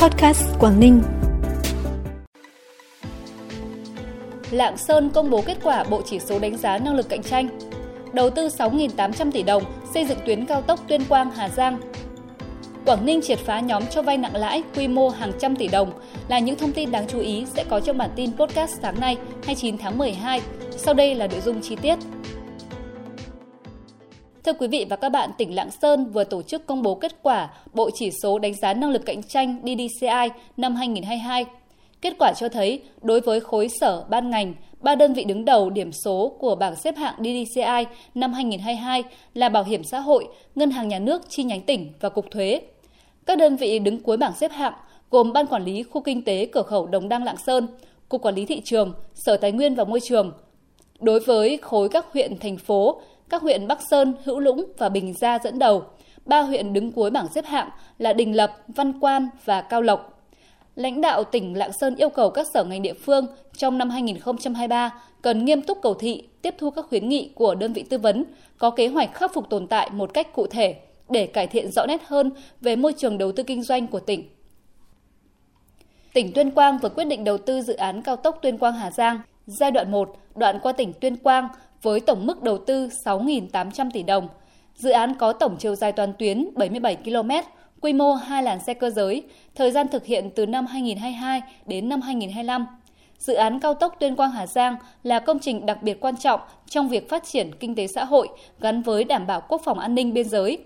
Podcast Quảng Ninh. Lạng Sơn công bố kết quả bộ chỉ số đánh giá năng lực cạnh tranh. Đầu tư 6.800 tỷ đồng xây dựng tuyến cao tốc Tuyên Quang Hà Giang. Quảng Ninh triệt phá nhóm cho vay nặng lãi quy mô hàng trăm tỷ đồng là những thông tin đáng chú ý sẽ có trong bản tin podcast sáng nay 29 tháng 12. Sau đây là nội dung chi tiết. Thưa quý vị và các bạn, tỉnh Lạng Sơn vừa tổ chức công bố kết quả Bộ Chỉ số Đánh giá Năng lực Cạnh tranh DDCI năm 2022. Kết quả cho thấy, đối với khối sở, ban ngành, ba đơn vị đứng đầu điểm số của bảng xếp hạng DDCI năm 2022 là Bảo hiểm xã hội, Ngân hàng Nhà nước chi nhánh tỉnh và Cục Thuế. Các đơn vị đứng cuối bảng xếp hạng gồm Ban Quản lý Khu Kinh tế Cửa khẩu Đồng Đăng Lạng Sơn, Cục Quản lý Thị trường, Sở Tài nguyên và Môi trường. Đối với khối các huyện, thành phố, các huyện Bắc Sơn, Hữu Lũng và Bình Gia dẫn đầu. Ba huyện đứng cuối bảng xếp hạng là Đình Lập, Văn Quan và Cao Lộc. Lãnh đạo tỉnh Lạng Sơn yêu cầu các sở ngành địa phương trong năm 2023 cần nghiêm túc cầu thị, tiếp thu các khuyến nghị của đơn vị tư vấn, có kế hoạch khắc phục tồn tại một cách cụ thể để cải thiện rõ nét hơn về môi trường đầu tư kinh doanh của tỉnh. Tỉnh Tuyên Quang vừa quyết định đầu tư dự án cao tốc Tuyên Quang Hà Giang giai đoạn 1, đoạn qua tỉnh Tuyên Quang với tổng mức đầu tư 6.800 tỷ đồng. Dự án có tổng chiều dài toàn tuyến 77 km, quy mô hai làn xe cơ giới, thời gian thực hiện từ năm 2022 đến năm 2025. Dự án cao tốc Tuyên Quang Hà Giang là công trình đặc biệt quan trọng trong việc phát triển kinh tế xã hội gắn với đảm bảo quốc phòng an ninh biên giới.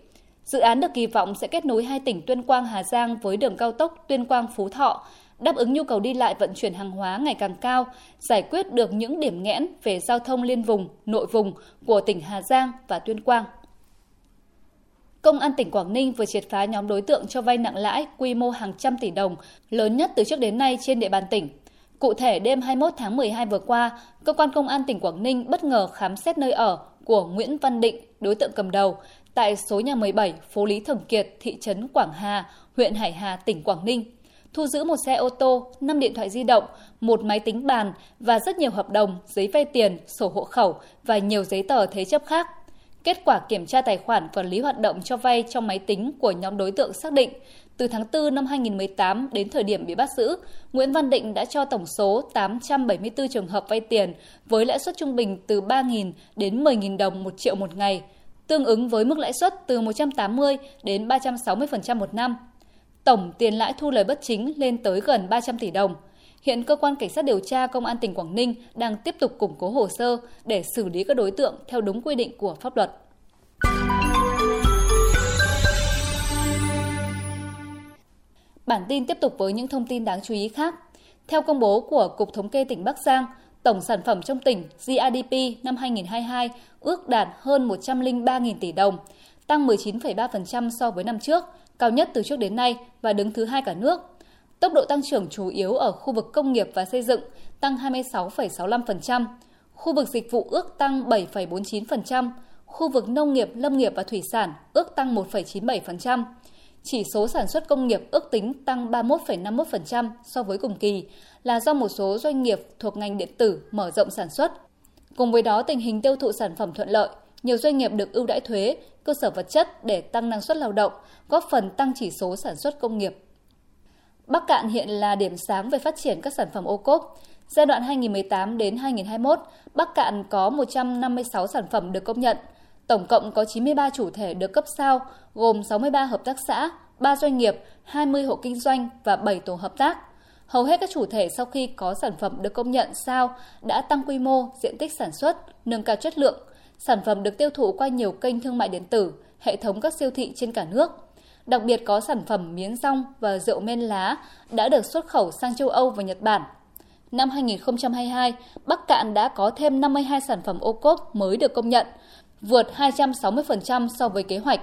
Dự án được kỳ vọng sẽ kết nối hai tỉnh Tuyên Quang Hà Giang với đường cao tốc Tuyên Quang Phú Thọ, đáp ứng nhu cầu đi lại vận chuyển hàng hóa ngày càng cao, giải quyết được những điểm nghẽn về giao thông liên vùng, nội vùng của tỉnh Hà Giang và Tuyên Quang. Công an tỉnh Quảng Ninh vừa triệt phá nhóm đối tượng cho vay nặng lãi quy mô hàng trăm tỷ đồng, lớn nhất từ trước đến nay trên địa bàn tỉnh. Cụ thể, đêm 21 tháng 12 vừa qua, cơ quan công an tỉnh Quảng Ninh bất ngờ khám xét nơi ở của Nguyễn Văn Định, đối tượng cầm đầu, tại số nhà 17, phố Lý Thường Kiệt, thị trấn Quảng Hà, huyện Hải Hà, tỉnh Quảng Ninh thu giữ một xe ô tô, 5 điện thoại di động, một máy tính bàn và rất nhiều hợp đồng, giấy vay tiền, sổ hộ khẩu và nhiều giấy tờ thế chấp khác. Kết quả kiểm tra tài khoản quản lý hoạt động cho vay trong máy tính của nhóm đối tượng xác định, từ tháng 4 năm 2018 đến thời điểm bị bắt giữ, Nguyễn Văn Định đã cho tổng số 874 trường hợp vay tiền với lãi suất trung bình từ 3.000 đến 10.000 đồng một triệu một ngày, tương ứng với mức lãi suất từ 180 đến 360% một năm. Tổng tiền lãi thu lời bất chính lên tới gần 300 tỷ đồng. Hiện cơ quan cảnh sát điều tra công an tỉnh Quảng Ninh đang tiếp tục củng cố hồ sơ để xử lý các đối tượng theo đúng quy định của pháp luật. Bản tin tiếp tục với những thông tin đáng chú ý khác. Theo công bố của Cục Thống kê tỉnh Bắc Giang, tổng sản phẩm trong tỉnh GRDP năm 2022 ước đạt hơn 103.000 tỷ đồng, tăng 19,3% so với năm trước, cao nhất từ trước đến nay và đứng thứ hai cả nước. Tốc độ tăng trưởng chủ yếu ở khu vực công nghiệp và xây dựng tăng 26,65%, khu vực dịch vụ ước tăng 7,49%, khu vực nông nghiệp, lâm nghiệp và thủy sản ước tăng 1,97%. Chỉ số sản xuất công nghiệp ước tính tăng 31,51% so với cùng kỳ là do một số doanh nghiệp thuộc ngành điện tử mở rộng sản xuất. Cùng với đó, tình hình tiêu thụ sản phẩm thuận lợi, nhiều doanh nghiệp được ưu đãi thuế, cơ sở vật chất để tăng năng suất lao động, góp phần tăng chỉ số sản xuất công nghiệp. Bắc Cạn hiện là điểm sáng về phát triển các sản phẩm ô cốp. Giai đoạn 2018 đến 2021, Bắc Cạn có 156 sản phẩm được công nhận. Tổng cộng có 93 chủ thể được cấp sao, gồm 63 hợp tác xã, 3 doanh nghiệp, 20 hộ kinh doanh và 7 tổ hợp tác. Hầu hết các chủ thể sau khi có sản phẩm được công nhận sao đã tăng quy mô, diện tích sản xuất, nâng cao chất lượng, Sản phẩm được tiêu thụ qua nhiều kênh thương mại điện tử, hệ thống các siêu thị trên cả nước. Đặc biệt có sản phẩm miến rong và rượu men lá đã được xuất khẩu sang châu Âu và Nhật Bản. Năm 2022, Bắc Cạn đã có thêm 52 sản phẩm ô cốp mới được công nhận, vượt 260% so với kế hoạch.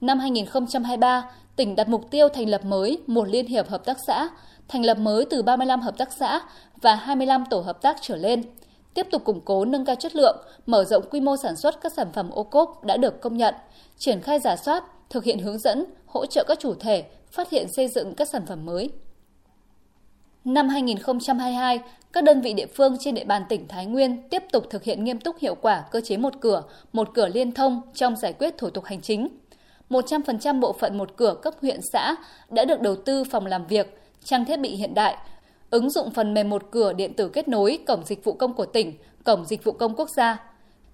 Năm 2023, tỉnh đặt mục tiêu thành lập mới một liên hiệp hợp tác xã, thành lập mới từ 35 hợp tác xã và 25 tổ hợp tác trở lên – tiếp tục củng cố nâng cao chất lượng, mở rộng quy mô sản xuất các sản phẩm ô cốp đã được công nhận, triển khai giả soát, thực hiện hướng dẫn, hỗ trợ các chủ thể phát hiện xây dựng các sản phẩm mới. Năm 2022, các đơn vị địa phương trên địa bàn tỉnh Thái Nguyên tiếp tục thực hiện nghiêm túc hiệu quả cơ chế một cửa, một cửa liên thông trong giải quyết thủ tục hành chính. 100% bộ phận một cửa cấp huyện xã đã được đầu tư phòng làm việc, trang thiết bị hiện đại, ứng dụng phần mềm một cửa điện tử kết nối Cổng Dịch vụ Công của tỉnh, Cổng Dịch vụ Công Quốc gia.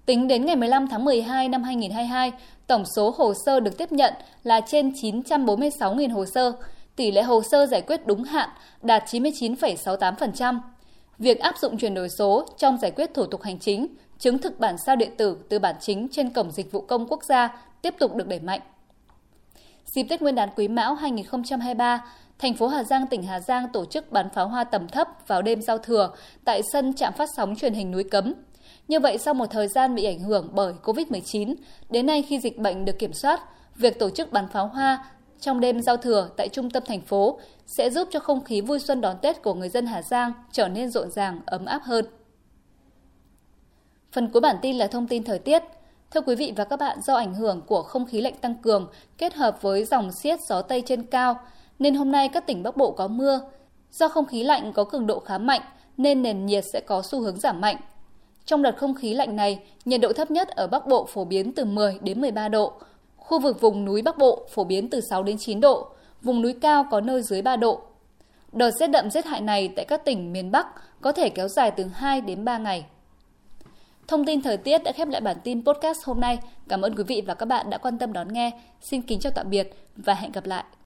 Tính đến ngày 15 tháng 12 năm 2022, tổng số hồ sơ được tiếp nhận là trên 946.000 hồ sơ, tỷ lệ hồ sơ giải quyết đúng hạn đạt 99,68%. Việc áp dụng chuyển đổi số trong giải quyết thủ tục hành chính, chứng thực bản sao điện tử từ bản chính trên Cổng Dịch vụ Công Quốc gia tiếp tục được đẩy mạnh. Dịp Tết Nguyên đán Quý Mão 2023, thành phố Hà Giang, tỉnh Hà Giang tổ chức bắn pháo hoa tầm thấp vào đêm giao thừa tại sân trạm phát sóng truyền hình núi Cấm. Như vậy, sau một thời gian bị ảnh hưởng bởi COVID-19, đến nay khi dịch bệnh được kiểm soát, việc tổ chức bắn pháo hoa trong đêm giao thừa tại trung tâm thành phố sẽ giúp cho không khí vui xuân đón Tết của người dân Hà Giang trở nên rộn ràng, ấm áp hơn. Phần cuối bản tin là thông tin thời tiết. Thưa quý vị và các bạn, do ảnh hưởng của không khí lạnh tăng cường kết hợp với dòng xiết gió Tây trên cao, nên hôm nay các tỉnh Bắc Bộ có mưa. Do không khí lạnh có cường độ khá mạnh, nên nền nhiệt sẽ có xu hướng giảm mạnh. Trong đợt không khí lạnh này, nhiệt độ thấp nhất ở Bắc Bộ phổ biến từ 10 đến 13 độ. Khu vực vùng núi Bắc Bộ phổ biến từ 6 đến 9 độ, vùng núi cao có nơi dưới 3 độ. Đợt rét đậm rét hại này tại các tỉnh miền Bắc có thể kéo dài từ 2 đến 3 ngày. Thông tin thời tiết đã khép lại bản tin podcast hôm nay. Cảm ơn quý vị và các bạn đã quan tâm đón nghe. Xin kính chào tạm biệt và hẹn gặp lại.